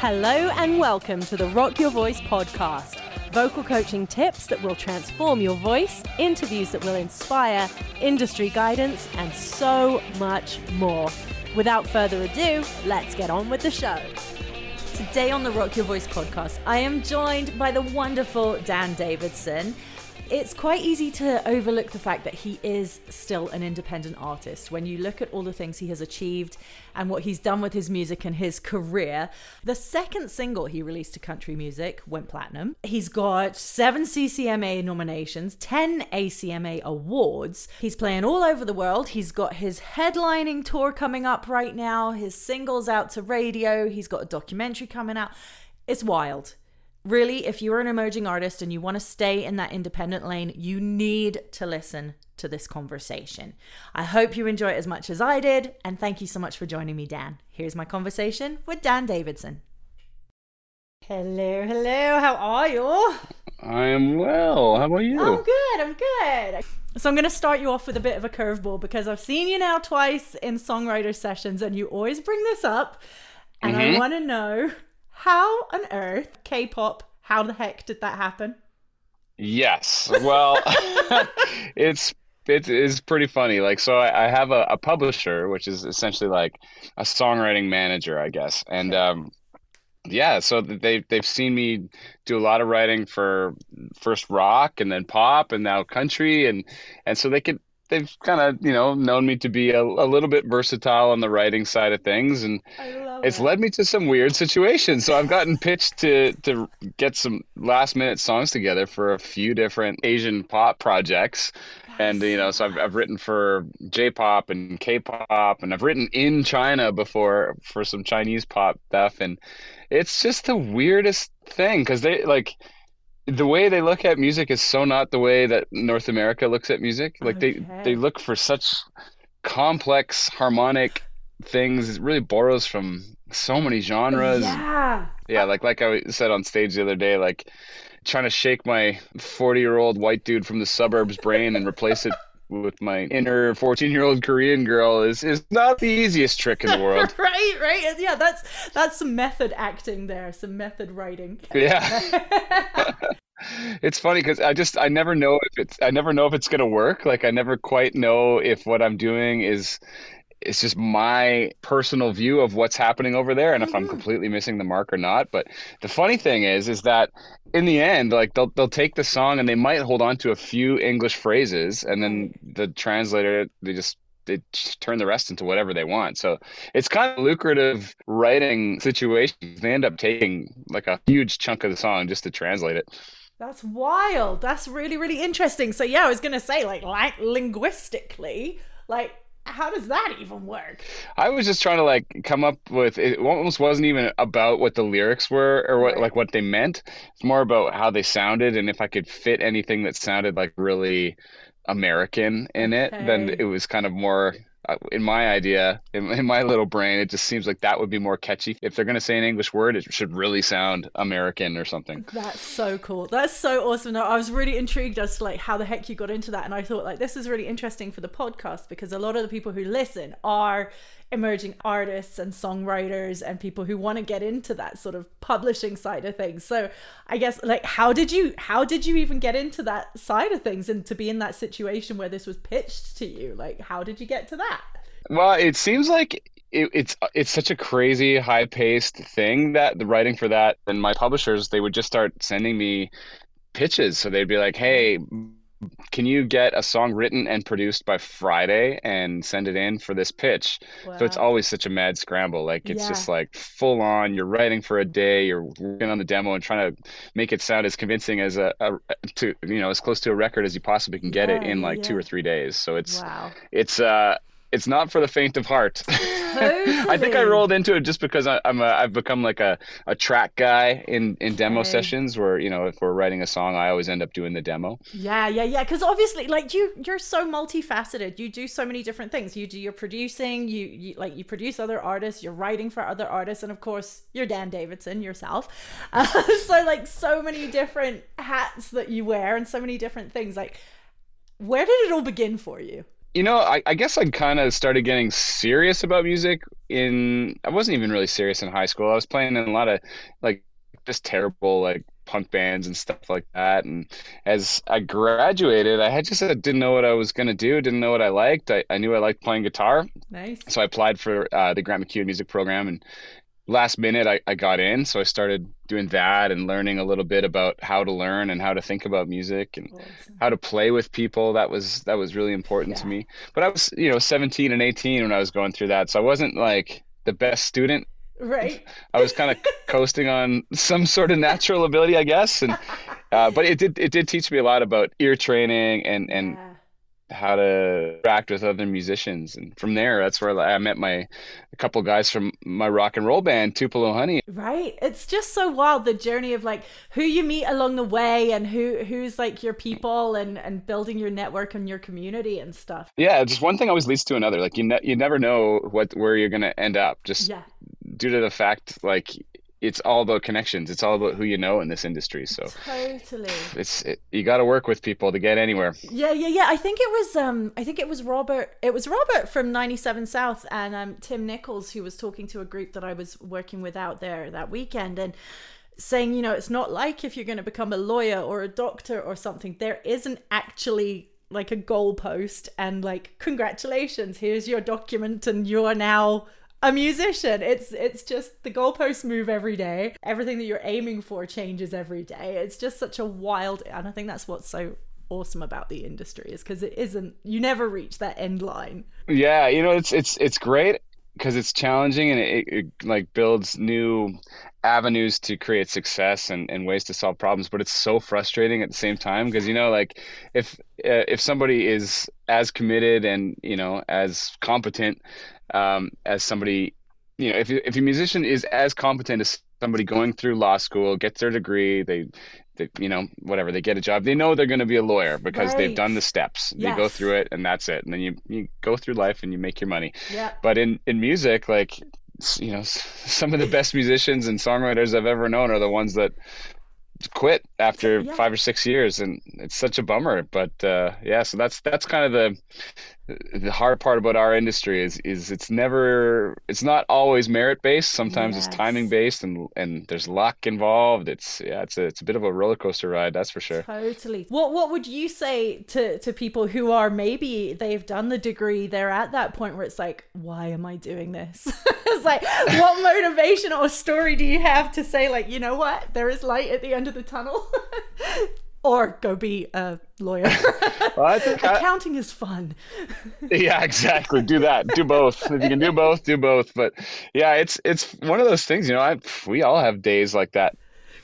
Hello and welcome to the Rock Your Voice podcast. Vocal coaching tips that will transform your voice, interviews that will inspire, industry guidance, and so much more. Without further ado, let's get on with the show. Today on the Rock Your Voice podcast, I am joined by the wonderful Dan Davidson it's quite easy to overlook the fact that he is still an independent artist. When you look at all the things he has achieved and what he's done with his music and his career, the second single he released to country music went platinum. He's got seven CCMA nominations, 10 ACMA awards. He's playing all over the world. He's got his headlining tour coming up right now, his singles out to radio, he's got a documentary coming out. It's wild really, if you're an emerging artist and you want to stay in that independent lane, you need to listen to this conversation. I hope you enjoy it as much as I did, and thank you so much for joining me, Dan. Here's my conversation with Dan Davidson. Hello, hello, how are you? I am well. How about you? I'm good, I'm good. So I'm going to start you off with a bit of a curveball because I've seen you now twice in songwriter sessions and you always bring this up. And mm-hmm. I want to know how on earth K-pop? How the heck did that happen? Yes. Well, it's it is pretty funny. Like, so I, I have a, a, publisher, which is essentially like a songwriting manager, I guess. And um, yeah, so they they've seen me do a lot of writing for first rock and then pop and now country, and and so they could they've kind of you know known me to be a, a, little bit versatile on the writing side of things and it's it. led me to some weird situations. So i've gotten pitched to to get some last minute songs together for a few different asian pop projects. And you know so I've, I've written for j-pop and k-pop and i've written in china before for some chinese pop stuff. And it's just the weirdest thing because they like the way they look at music is so not the way that North America looks at music. Like okay. they they look for such complex harmonic things. It really borrows from so many genres. Yeah. Yeah, like like I said on stage the other day, like trying to shake my 40 year old white dude from the suburbs brain and replace it with my inner 14 year old Korean girl is is not the easiest trick in the world. right, right. Yeah, that's that's some method acting there, some method writing. Yeah. it's funny because I just I never know if it's I never know if it's gonna work. Like I never quite know if what I'm doing is it's just my personal view of what's happening over there and if I'm mm-hmm. completely missing the mark or not. But the funny thing is is that in the end, like they'll they'll take the song and they might hold on to a few English phrases and then the translator they just they turn the rest into whatever they want. So it's kind of lucrative writing situations. They end up taking like a huge chunk of the song just to translate it. That's wild. That's really, really interesting. So yeah, I was gonna say, like, like linguistically, like how does that even work? I was just trying to like come up with it almost wasn't even about what the lyrics were or what right. like what they meant. It's more about how they sounded and if I could fit anything that sounded like really American in okay. it, then it was kind of more in my idea, in, in, my little brain, it just seems like that would be more catchy. If they're going to say an English word, it should really sound American or something. That's so cool. That's so awesome. I was really intrigued as to like how the heck you got into that, and I thought like this is really interesting for the podcast because a lot of the people who listen are emerging artists and songwriters and people who want to get into that sort of publishing side of things. So I guess like how did you how did you even get into that side of things and to be in that situation where this was pitched to you? Like how did you get to that? Well, it seems like it, it's it's such a crazy high paced thing that the writing for that and my publishers they would just start sending me pitches so they'd be like hey can you get a song written and produced by Friday and send it in for this pitch? Wow. So it's always such a mad scramble. Like it's yeah. just like full on. You're writing for a day. You're working on the demo and trying to make it sound as convincing as a, a to you know as close to a record as you possibly can get yeah, it in like yeah. two or three days. So it's wow. it's uh it's not for the faint of heart. I think I rolled into it just because I, am a, I've become like a, a track guy in in demo okay. sessions where you know if we're writing a song, I always end up doing the demo. Yeah, yeah, yeah. Because obviously, like you, you're so multifaceted. You do so many different things. You do your producing. You, you like you produce other artists. You're writing for other artists, and of course, you're Dan Davidson yourself. Uh, so like so many different hats that you wear, and so many different things. Like, where did it all begin for you? You know, I, I guess I kind of started getting serious about music in. I wasn't even really serious in high school. I was playing in a lot of like just terrible like punk bands and stuff like that. And as I graduated, I had just I didn't know what I was gonna do. Didn't know what I liked. I, I knew I liked playing guitar. Nice. So I applied for uh, the Grant MacEwan music program and last minute I, I got in so i started doing that and learning a little bit about how to learn and how to think about music and awesome. how to play with people. That was that was really important yeah. to me. But i was you know 17 and 18 when i was going through that so i wasn't like the best student. Right. I was kind of coasting on some sort of natural ability i guess and uh, but it did it did teach me a lot about ear training and and yeah how to interact with other musicians. And from there that's where i met my a couple guys from my rock and roll band tupelo honey. Right? It's just so wild the journey of like who you meet along the way and who who's like your people and and building your network and your community and stuff. Yeah just one thing always leads to another. Like you ne- you never know what where you're gonna end up. Just yeah. due to the fact like it's all about connections. It's all about who you know in this industry. So totally, it's it, you got to work with people to get anywhere. Yeah, yeah, yeah. I think it was um, I think it was Robert. It was Robert from ninety seven South and um, Tim Nichols who was talking to a group that I was working with out there that weekend and saying, you know, it's not like if you're going to become a lawyer or a doctor or something. There isn't actually like a goalpost and like congratulations, here's your document and you're now a musician. It's it's just the goalposts move every day. Everything that you're aiming for changes every day. It's just such a wild and I think that's what's so awesome about the industry is because it isn't you never reach that end line. Yeah, you know it's it's it's great because it's challenging and it, it, like builds new avenues to create success and, and ways to solve problems but it's so frustrating at the same time because you know like if uh, if somebody is as committed and you know as competent um, as somebody, you know, if if a musician is as competent as somebody going through law school, gets their degree, they, they you know, whatever, they get a job, they know they're going to be a lawyer because right. they've done the steps. Yes. They go through it, and that's it. And then you you go through life and you make your money. Yeah. But in in music, like you know, some of the best musicians and songwriters I've ever known are the ones that quit after yeah. five or six years and it's such a bummer but uh, yeah so that's that's kind of the the hard part about our industry is is it's never it's not always merit based sometimes yes. it's timing based and and there's luck involved. It's yeah it's a, it's a bit of a roller coaster ride that's for sure. Totally. What what would you say to to people who are maybe they've done the degree they're at that point where it's like why am i doing this? It's like what motivation or story do you have to say like you know what? There is light at the end of the tunnel or go be a lawyer. well, I think accounting I, is fun. yeah, exactly. Do that. Do both. If you can do both, do both. But yeah, it's it's one of those things. You know, I we all have days like that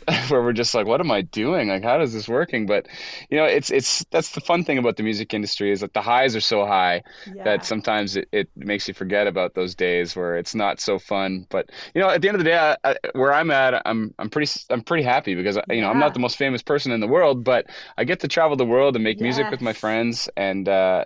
where we're just like, what am I doing? Like, how is this working? But you know, it's it's that's the fun thing about the music industry is that the highs are so high yeah. that sometimes it, it makes you forget about those days where it's not so fun. But you know, at the end of the day, I, I, where I'm at, I'm I'm pretty I'm pretty happy because you know I'm not the most famous person in the world, but I get to travel the world and make yes. music with my friends, and uh,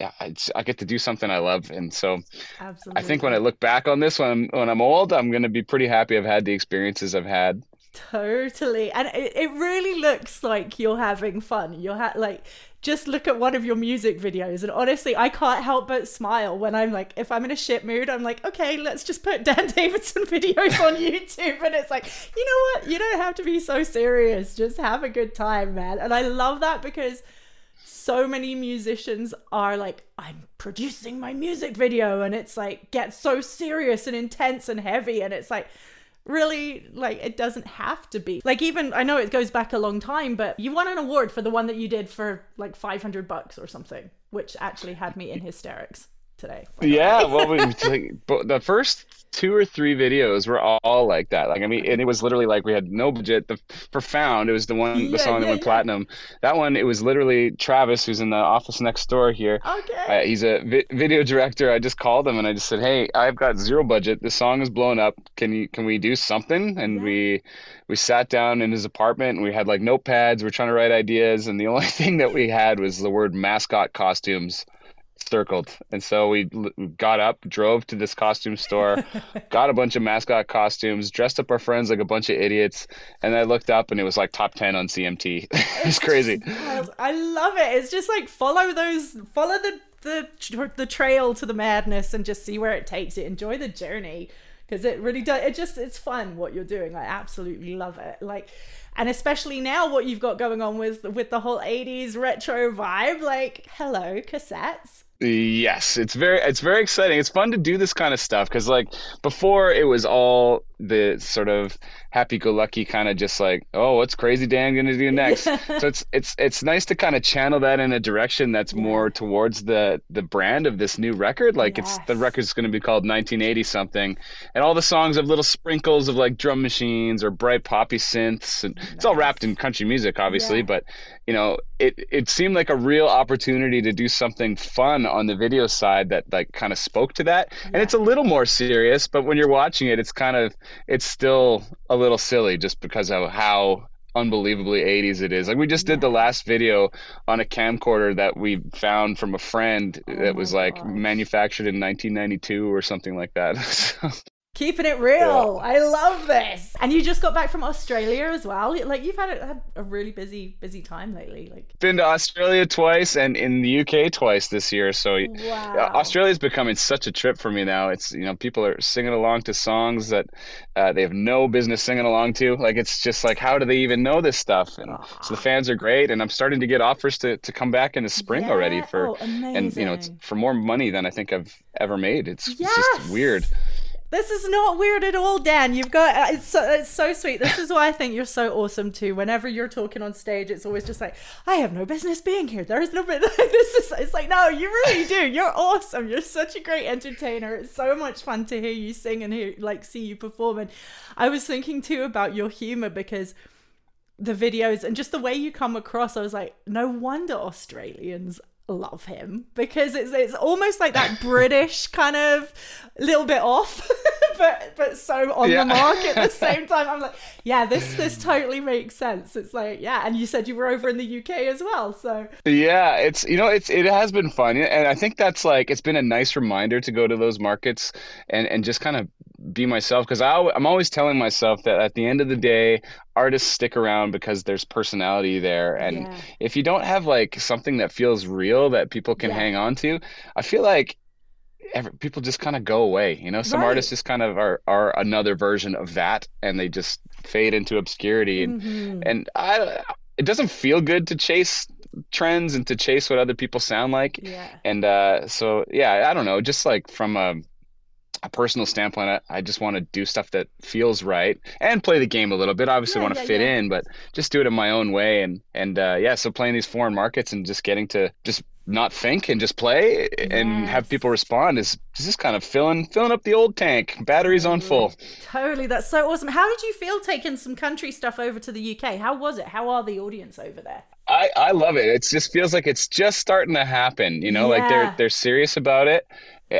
yeah, I get to do something I love, and so Absolutely. I think when I look back on this when I'm, when I'm old, I'm going to be pretty happy I've had the experiences I've had. Totally. And it, it really looks like you're having fun. You're ha- like, just look at one of your music videos. And honestly, I can't help but smile when I'm like, if I'm in a shit mood, I'm like, okay, let's just put Dan Davidson videos on YouTube. And it's like, you know what? You don't have to be so serious. Just have a good time, man. And I love that because so many musicians are like, I'm producing my music video. And it's like, gets so serious and intense and heavy. And it's like, really like it doesn't have to be. Like even i know it goes back a long time but you won an award for the one that you did for like 500 bucks or something which actually had me in hysterics today. Yeah, well, we, like, the first two or three videos were all like that. Like I mean, and it was literally like we had no budget. The profound, it was the one, the Yeah, song that went yeah. platinum. That one, it was literally Travis, who's in the office next door here. Okay. Uh, he's a vi- video director. I just called him and I just said, "Hey, I've got zero budget. This song is blown up. Can you can we do something?" And Yeah. we we sat down in his apartment and we had like notepads. We're trying to write ideas, and the only thing that we had was the word mascot costumes circled. And so we l- got up, drove to this costume store, got a bunch of mascot costumes, dressed up our friends like a bunch of idiots, and I looked up and it was like top 10 on CMT. it's crazy. I love it. It's just like follow those, follow the the the trail to the madness, and just see where it takes you. Enjoy the journey because it really does. It just it's fun what you're doing. I absolutely love it. Like. And especially now, what you've got going on with with the whole '80s retro vibe, like hello cassettes. Yes, it's very it's very exciting. It's fun to do this kind of stuff because like before it was all the sort of happy-go-lucky kind of just like oh what's Crazy Dan gonna do next? so it's it's it's nice to kind of channel that in a direction that's more towards the the brand of this new record. Like it's the Yes. record's gonna be called 1980 something, and all the songs have little sprinkles of like drum machines or bright poppy synths, and it's all wrapped in country music, obviously, Yeah. but you know it it seemed like a real opportunity to do something fun on the video side that like kind of spoke to that. And it's a little more serious but when you're watching it it's kind of it's still a little silly just because of how unbelievably 80s it is. Like we just did the last video on a camcorder that we found from a friend that oh was like gosh. manufactured in 1992 or something like that. So- Keeping it real. I love this. And you just got back from Australia as well. Like you've had a, had a really busy, busy time lately. Like been to Australia twice and in the UK twice this year. So Wow. uh, Australia's becoming such a trip for me now. It's you know people are singing along to songs that uh, they have no business singing along to. Like it's just like how do they even know this stuff? And so the fans are great, and I'm starting to get offers to, to come back in the spring Yeah. already for Oh, and you know it's for more money than I think I've ever made. It's, it's just weird. This is not weird at all, Dan. You've got uh, it's so, it's so sweet. This is why I think you're so awesome too. Whenever you're talking on stage, it's always just like, I have no business being here. There is no business. This is it's like, no, you really do. You're awesome. You're such a great entertainer. It's so much fun to hear you sing and hear like see you perform. And I was thinking too about your humor because the videos and just the way you come across, I was like, no wonder Australians love him because it's it's almost like that British kind of little bit off, but but so on Yeah. the mark at the same time. I'm like, yeah, this this totally makes sense. It's like, yeah, and you said you were over in the UK as well, so Yeah, it's you know it's it has been fun, and I think that's like it's been a nice reminder to go to those markets and and just kind of be myself because I I'm always telling myself that at the end of the day, artists stick around because there's personality there, and Yeah. if you don't have like something that feels real that people can Yeah. hang on to, I feel like. Every, people just kind of go away, you know. Some Right. artists just kind of are, are another version of that, and they just fade into obscurity. And Mhm. and I it doesn't feel good to chase trends and to chase what other people sound like yeah. and uh so yeah i don't know just like from a a personal standpoint i, I just want to do stuff that feels right and play the game a little bit obviously Yeah, want to yeah, fit yeah. in but just do it in my own way and and uh yeah so playing these foreign markets and just getting to just not think and just play and have people respond is is just kind of filling filling up the old tank batteries on full Totally, that's so awesome. How did you feel taking some country stuff over to the UK? How was it? How are the audience over there? I, I love it. It just feels like it's just starting to happen. You know, like they're they're serious about it.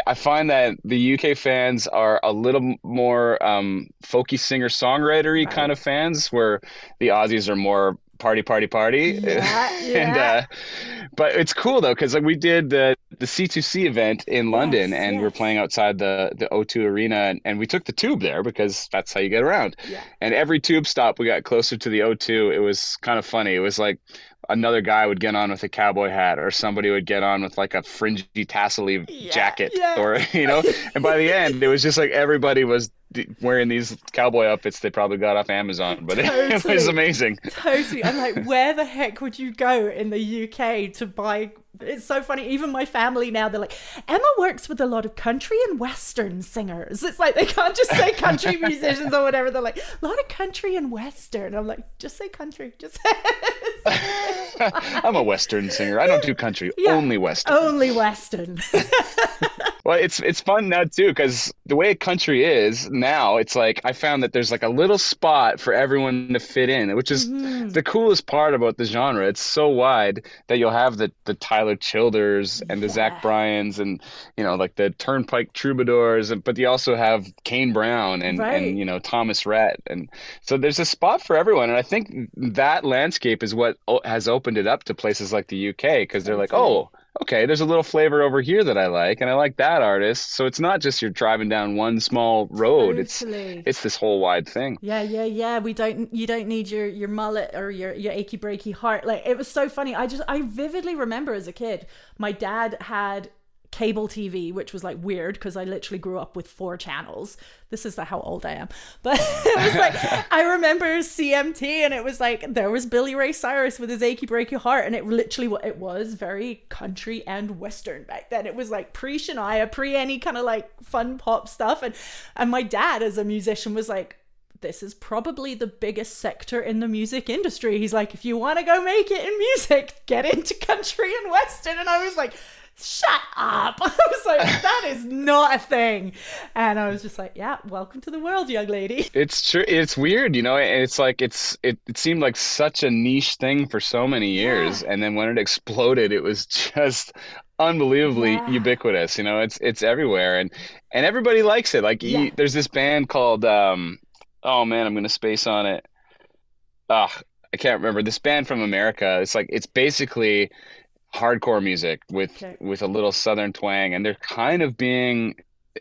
I find that the UK fans are a little more um, folky singer songwritery kind of fans, where the Aussies are more party party party. Yeah, and yeah. uh, but it's cool though because like we did the the C2C event in London, Yes, and we're playing outside the the O2 Arena, and, and we took the tube there because that's how you get around. Yeah. And every tube stop we got closer to the O2, it was kind of funny. It was like another guy would get on with a cowboy hat, or somebody would get on with like a fringy tassely Yeah, jacket, yeah. or you know. and by the end, it was just like everybody was wearing these cowboy outfits they probably got off Amazon, but it, was amazing. Totally. I'm like, where the heck would you go in the UK to buy it's so funny. Even my family now, they're like, Emma works with a lot of country and western singers. It's like they can't just say country musicians or whatever. They're like, a lot of country and western. I'm like, just say country. Just I'm a western singer. I don't do country, Yeah. only western. only western. Well, it's it's fun now too because the way country is now, it's like I found that there's like a little spot for everyone to fit in, which is Mm-hmm. the coolest part about the genre. It's so wide that you'll have the the Tyler Childers and the Zach Bryans and you know like the Turnpike Troubadours, and- but you also have Kane Brown and Right. and you know Thomas Rhett, and so there's a spot for everyone. And I think that landscape is what has opened it up to places like the UK because they're like, oh okay, there's a little flavor over here that I like, and I like that artist. So it's not just you're driving down one small road. It's it's this whole wide thing. Yeah, yeah, yeah. We don't. You don't need your your mullet or your your achy breaky heart. Like it was so funny. I just I vividly remember as a kid, my dad had cable TV, which was like weird because I literally grew up with four channels. This is how old I am. But it was like I remember CMT, and it was like there was Billy Ray Cyrus with his achy breaky heart, and it literally what it was very country and western back then. It was like pre Shania, pre any kind of like fun pop stuff, and and my dad as a musician was like this is probably the biggest sector in the music industry. He's like, if you want to go make it in music, get into country and western. And I was like, shut up. I was like, that is not a thing. And I was just like, yeah, welcome to the world, young lady. It's true. It's weird, you know. and It's like it's it, it seemed like such a niche thing for so many years, and then when it exploded, it was just unbelievably Yeah. ubiquitous. You know, it's it's everywhere, and and everybody likes it. Like Yeah. you, there's this band called um, oh man, I'm gonna space on it. Ah, I can't remember this band from America. It's like it's basically hardcore music with Okay. with a little southern twang, and they're kind of being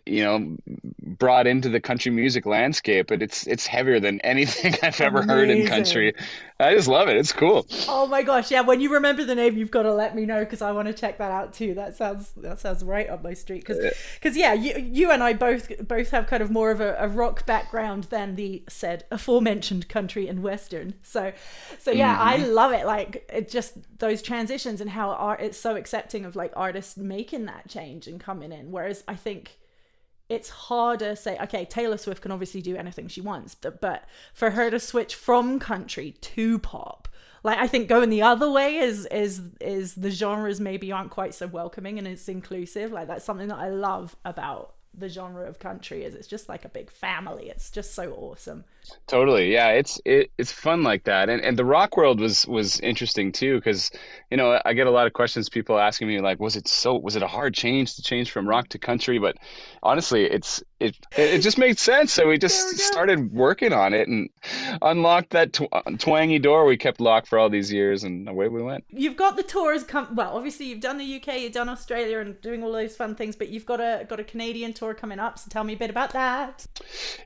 you know brought into the country music landscape but it's it's heavier than anything i've ever heard in country i just love it it's cool Oh my gosh, yeah. When you remember the name, you've got to let me know because I want to check that out too. That sounds that sounds right up my street. Because because yeah, you you and I both both have kind of more of a, a rock background than the said aforementioned country and western. So so yeah, I mm-hmm. love it. Like it just those transitions and how art it's so accepting of like artists making that change and coming in. Whereas I think it's harder say okay taylor swift can obviously do anything she wants but, but for her to switch from country to pop like i think going the other way is is is the genres maybe aren't quite so welcoming and it's inclusive. Like that's something that i love about the genre of country is it's just like a big family. It's just so awesome. Totally. Yeah it's it, it's fun like that. And and the rock world was was interesting too because you know i get a lot of questions people asking me like was it so was it a hard change to change from rock to country? But honestly it's it it just made sense. So we just we started working on it and unlocked that tw- uh, twangy door we kept locked for all these years and away we went. You've got the tours come well obviously you've done the uk you've done australia and doing all those fun things but you've got a got a canadian tour coming up so tell me a bit about that.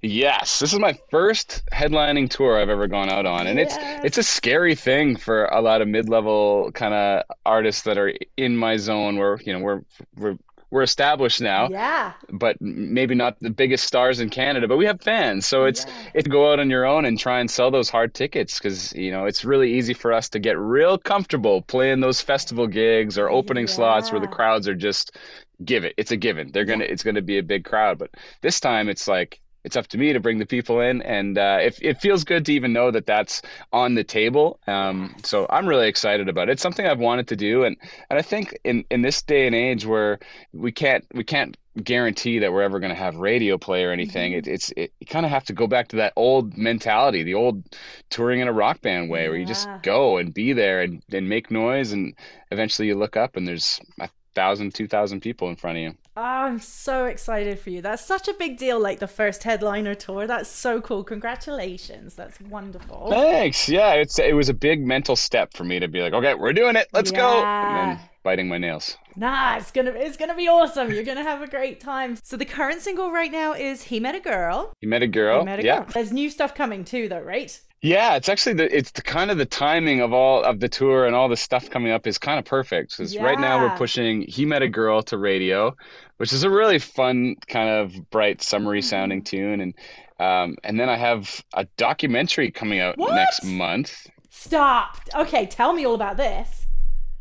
Yes, this is my first headlining tour I've ever gone out on, and Yes. it's it's a scary thing for a lot of mid-level kind of artists that are in my zone. Where you know we're we're we're established now, yeah but maybe not the biggest stars in Canada, but we have fans. So it's Yeah. it's go out on your own and try and sell those hard tickets because you know it's really easy for us to get real comfortable playing those festival gigs or opening slots where the crowds are just give it. It's a given. They're gonna it's gonna be a big crowd, but this time it's like it's up to me to bring the people in, and uh, it it feels good to even know that that's on the table. Um, so I'm really excited about it. It's something I've wanted to do, and and I think in in this day and age where we can't we can't guarantee that we're ever going to have radio play or anything. It, it's it, you kind of have to go back to that old mentality, the old touring in a rock band way, where you just go and be there and, and make noise, and eventually you look up and there's a thousand, two thousand people in front of you. Oh, I'm so excited for you. That's such a big deal, like the first headliner tour. That's so cool. Congratulations. That's wonderful. Thanks. Yeah, it's it was a big mental step for me to be like, okay, we're doing it. Let's go. And then biting my nails. Nah, it's gonna it's gonna be awesome. You're gonna have a great time. So the current single right now is He Met a Girl. You met a girl. He Met a yeah. Girl. There's new stuff coming too though, right? Yeah, it's actually the it's the kind of the timing of all of the tour and all the stuff coming up is kind of perfect because right now we're pushing "He Met a Girl" to radio, which is a really fun kind of bright, summery sounding tune, and um, and then I have a documentary coming out What? next month. Stop. Okay, tell me all about this.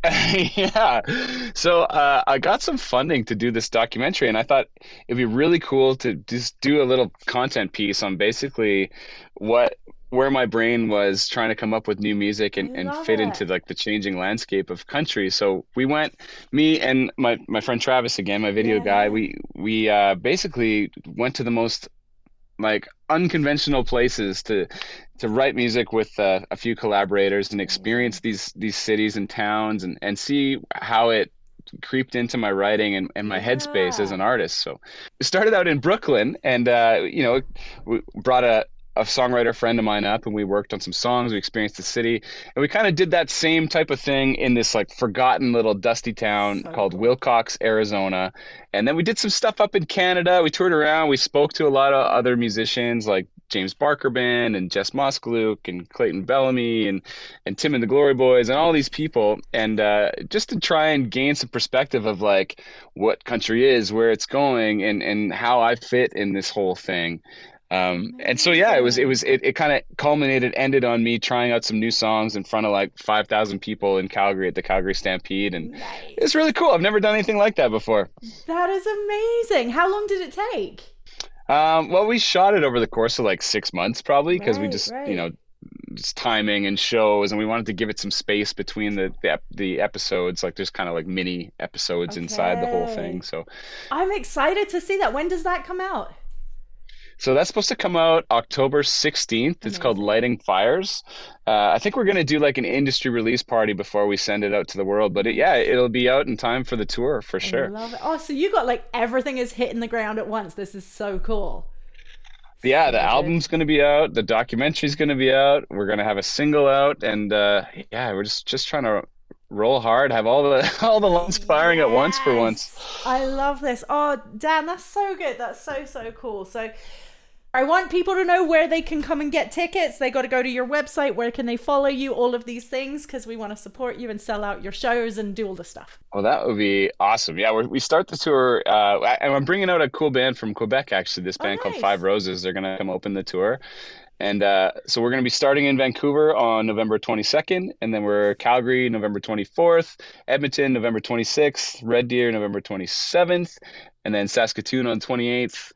yeah. So uh, I got some funding to do this documentary, and I thought it'd be really cool to just do a little content piece on basically what where my brain was trying to come up with new music and, and fit it. into like the changing landscape of country. So we went, me and my, my friend Travis again, my video Yeah. guy, we we uh, basically went to the most like unconventional places to to write music with uh, a few collaborators and experience these these cities and towns and and see how it creeped into my writing and, and my headspace as an artist so it started out in brooklyn and uh, you know we brought a a songwriter friend of mine up and we worked on some songs we experienced the city and we kind of did that same type of thing in this like forgotten little dusty town So called cool. willcox arizona and then we did some stuff up in canada we toured around we spoke to a lot of other musicians like james barker band and jess moskaluke and clayton bellamy and and tim and the glory boys and all these people and uh, just to try and gain some perspective of like what country is where it's going and and how i fit in this whole thing um, and so yeah, it was it was it, it kind of culminated, ended on me trying out some new songs in front of like five thousand people in Calgary at the Calgary Stampede, and Nice. it's really cool. I've never done anything like that before. That is amazing. How long did it take? Um, well, we shot it over the course of like six months, probably, because we just right. you know just timing and shows, and we wanted to give it some space between the the, the episodes. Like there's kind of like mini episodes inside the whole thing. So I'm excited to see that. When does that come out? So that's supposed to come out October 16th. It's called Lighting Fires. Uh, I think we're going to do like an industry release party before we send it out to the world. But it, yeah, it'll be out in time for the tour for sure. I sure. love it. Oh, so you got like everything is hitting the ground at once. This is so cool. Yeah, So the good. album's going to be out. The documentary's going to be out. We're going to have a single out. And uh, yeah, we're just, just trying to roll hard, have all the all the lines firing at once for once. I love this. Oh, Dan, that's so good. That's so so cool. So I want people to know where they can come and get tickets. They got to go to your website. Where can they follow you? All of these things because we want to support you and sell out your shows and do all the stuff. Well, that would be awesome. Yeah, we're, we start the tour, uh, and I'm bringing out a cool band from Quebec. Actually, this Oh, band called. Five Roses. They're gonna come open the tour, and uh, so we're gonna be starting in Vancouver on November 22nd, and then we're Calgary November 24th, Edmonton November 26th, Red Deer November 27th, and then Saskatoon on 28th.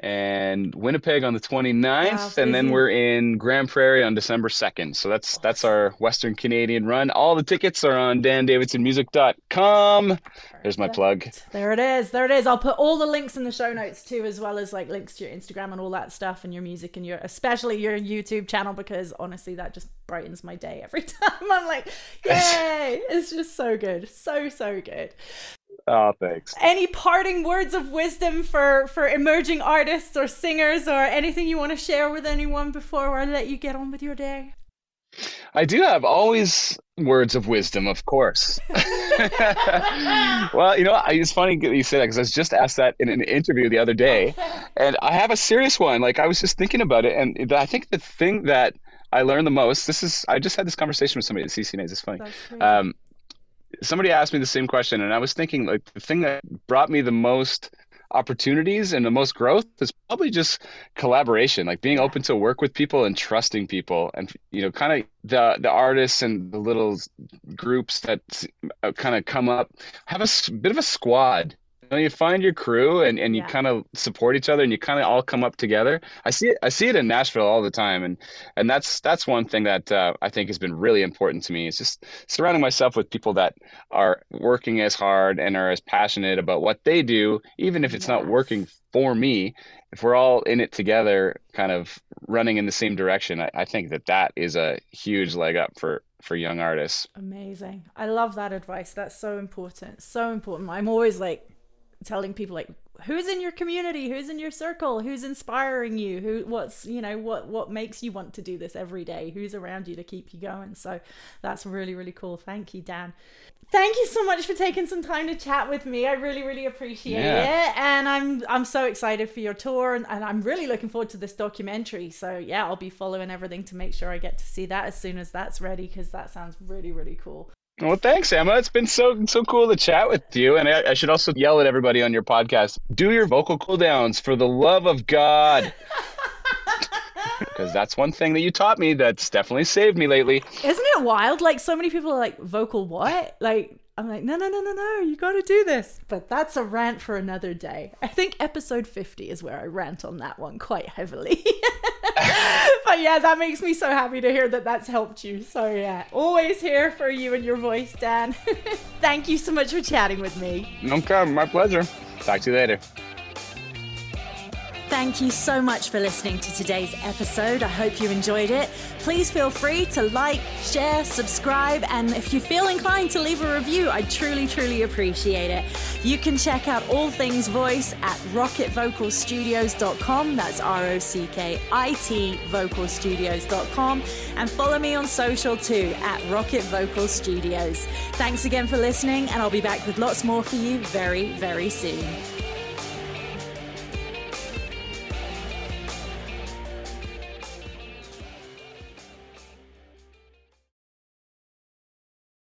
And Winnipeg on the 29th, Wow, and then we're in Grande Prairie on December 2nd. So that's that's our Western Canadian run. All the tickets are on dandavidsonmusic.com. There's my plug. There it is. There it is. I'll put all the links in the show notes too, as well as like links to your Instagram and all that stuff and your music and your, especially your YouTube channel, because honestly, that just brightens my day every time. I'm like, yay! It's just so good. So, so good. Oh, thanks. Any parting words of wisdom for, for emerging artists or singers or anything you want to share with anyone before I let you get on with your day? I do have always words of wisdom, of course. well, you know, it's funny that you say that because I was just asked that in an interview the other day, and I have a serious one. Like I was just thinking about it, and I think the thing that I learned the most. This is I just had this conversation with somebody at CCMAs. It's funny. Um, somebody asked me the same question, and I was thinking like the thing that brought me the most opportunities and the most growth is probably just collaboration, like being open to work with people and trusting people, and you know, kind of the the artists and the little groups that uh, kind of come up have a bit of a squad. You, know, you find your crew and, and you Yeah. kind of support each other and you kind of all come up together. I see it. I see it in Nashville all the time, and and that's that's one thing that uh, I think has been really important to me. Is just surrounding myself with people that are working as hard and are as passionate about what they do, even if it's not working for me. If we're all in it together, kind of running in the same direction, I, I think that that is a huge leg up for for young artists. Amazing. I love that advice. That's so important. So important. I'm always like telling people like who's in your community, who's in your circle, who's inspiring you, who what's, you know, what what makes you want to do this every day, who's around you to keep you going. So that's really really cool. Thank you, Dan. Thank you so much for taking some time to chat with me. I really, really appreciate Yeah. it. And I'm I'm so excited for your tour and, and I'm really looking forward to this documentary. So yeah, I'll be following everything to make sure I get to see that as soon as that's ready because that sounds really, really cool. Well, thanks, Emma. It's been so so cool to chat with you. And I, I should also yell at everybody on your podcast: do your vocal cool downs for the love of God. because that's one thing that you taught me that's definitely saved me lately. Isn't it wild? Like so many people are like vocal what? Like I'm like no no no no no you got to do this. But that's a rant for another day. I think episode 50 is where I rant on that one quite heavily. but yeah, that makes me so happy to hear that that's helped you. So yeah, always here for you and your voice, Dan. Thank you so much for chatting with me. Okay, my pleasure. Talk to you later. Thank you so much for listening to today's episode. I hope you enjoyed it. Please feel free to like, share, subscribe, and if you feel inclined to leave a review, I truly, truly appreciate it. You can check out all things voice at rockitvocalstudios.com. That's R O C K I T vocalstudios.com. And follow me on social too at Rockit Vocal Studios. Thanks again for listening, and I'll be back with lots more for you very, very soon.